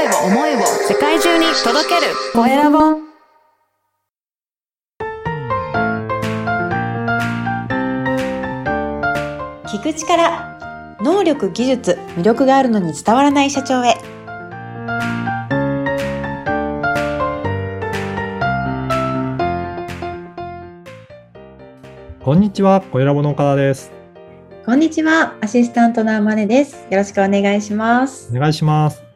声を、思いを世界中に届ける。コエラボ。聞く力。能力技術。魅力があるのに伝わらない社長へ。こんにちは、コエラボの岡田です。こんにちは。アシスタントのあまねです。よろしくお願いします。お願いします。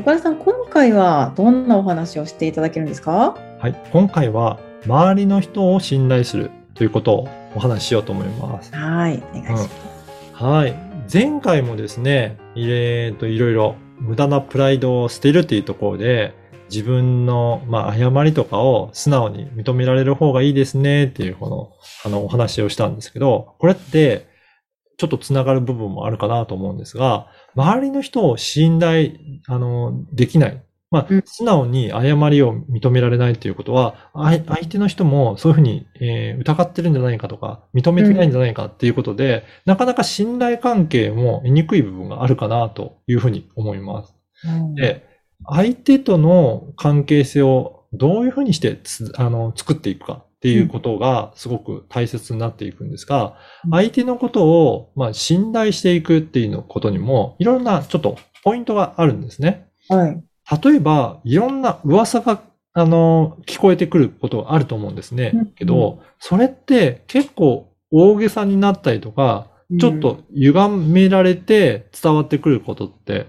岡田さん今回はどんなお話をしていただけるんですか？はい、今回は周りの人を信頼するということをお話ししようと思います。はい。お願いします、はい、前回もですね、えーといろいろ無駄なプライドを捨てるというところで、自分の、まあ、誤りとかを素直に認められる方がいいですねっていうこの、あの、お話をしたんですけど、これって、ちょっとつながる部分もあるかなと思うんですが、周りの人を信頼、あの、できない。まあうん、素直に誤りを認められないということは、あい相手の人もそういうふうに、えー疑ってるんじゃないかとか、認めてないんじゃないかっていうことで、なかなか信頼関係も得にくい部分があるかなというふうに思います。うんで、相手との関係性をどういうふうにしてつあの作っていくかっていうことがすごく大切になっていくんですが、うん相手のことを、まあ、信頼していくっていうのことにも、いろんなちょっとポイントがあるんですね。はい例えば、いろんな噂が、あの、聞こえてくることがあると思うんですね。うんけど、それって結構大げさになったりとか、ちょっと歪められて伝わってくることって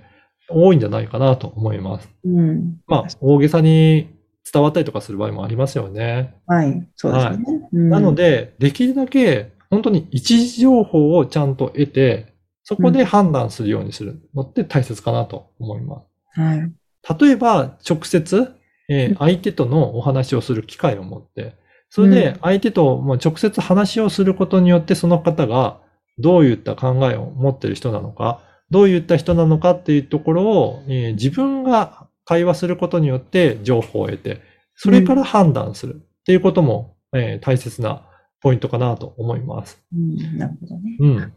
多いんじゃないかなと思います。うんまあ、大げさに伝わったりとかする場合もありますよね。はい。そうですね、うん。なので、できるだけ本当に一時情報をちゃんと得て、そこで判断するようにするのって大切かなと思います。はい。例えば、直接、えーうん。相手とのお話をする機会を持って、それで相手と直接話をすることによって、その方がどういった考えを持っている人なのか、どういった人なのかっていうところを、えー自分が会話することによって情報を得て、それから判断するっていうことも、えー大切なポイントかなと思います。うんなるほどねうん。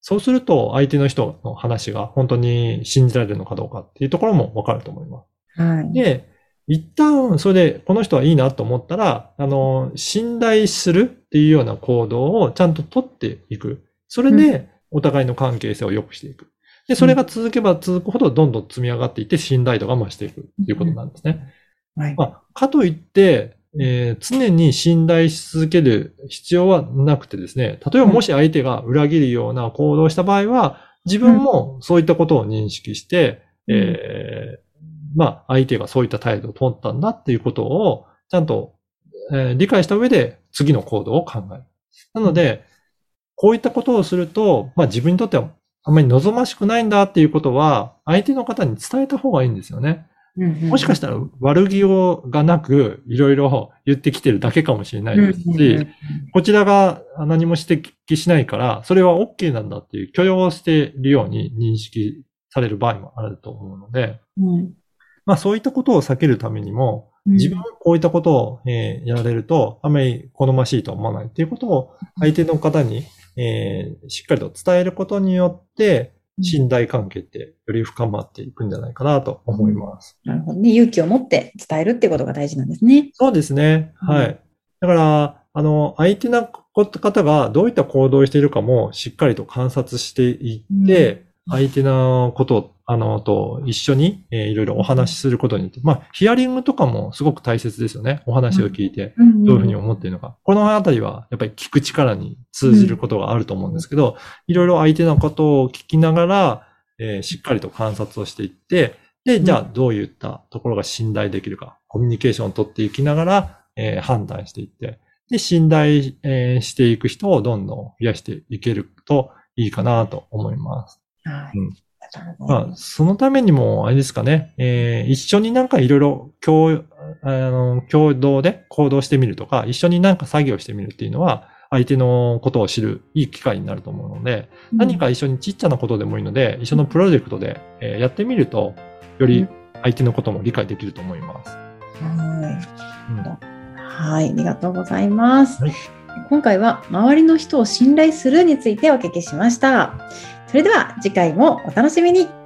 そうすると、相手の人の話が本当に信じられるのかどうかっていうところもわかると思います。はいで、一旦、それで、この人はいいなと思ったら、あの、信頼するっていうような行動をちゃんと取っていく。それで、お互いの関係性を良くしていく。で、それが続けば続くほど、どんどん積み上がっていって、信頼度が増していくっていうことなんですね。はい。まあ、かといって、えー常に信頼し続ける必要はなくてですね、例えばもし相手が裏切るような行動をした場合は、自分もそういったことを認識して、うん。えーまあ、相手がそういった態度を取ったんだっていうことを、ちゃんと、えー理解した上で次の行動を考える。なので、こういったことをすると、まあ自分にとってはあんまり望ましくないんだっていうことは、相手の方に伝えた方がいいんですよね。もしかしたら悪気をがなく、いろいろ言ってきてるだけかもしれないですし、こちらが何も指摘しないから、それは OK なんだっていう許容をしているように認識される場合もあると思うので、うん。まあそういったことを避けるためにも、自分はこういったことを、えーやられると、あまり好ましいと思わないっていうことを相手の方に、えーしっかりと伝えることによって、信頼関係ってより深まっていくんじゃないかなと思います。なるほどね。勇気を持って伝えるってことが大事なんですね。そうですね。うんはい。だから、あの、相手の方がどういった行動をしているかもしっかりと観察していって、うん相手のことを、あの、と一緒に、えーいろいろお話しすることによって、まあ、ヒアリングとかもすごく大切ですよね。お話を聞いて、どういうふうに思っているのか。このあたりは、やっぱり聞く力に通じることがあると思うんですけど、いろいろ相手のことを聞きながら、えーしっかりと観察をしていって、で、じゃあどういったところが信頼できるか、コミュニケーションを取っていきながら、えー判断していって、で、信頼、えーしていく人をどんどん増やしていけるといいかなと思います。はいうんまあ、そのためにも、あれですかね、えー一緒になんかいろいろ共、あの、共同で行動してみるとか、一緒になんか作業してみるっていうのは、相手のことを知るいい機会になると思うので、何か一緒にちっちゃなことでもいいので、一緒のプロジェクトで、えーやってみると、より相手のことも理解できると思います。はい。うん。はい、ありがとうございます。はい。今回は周りの人を信頼するについてお聞きしました。それでは次回もお楽しみに。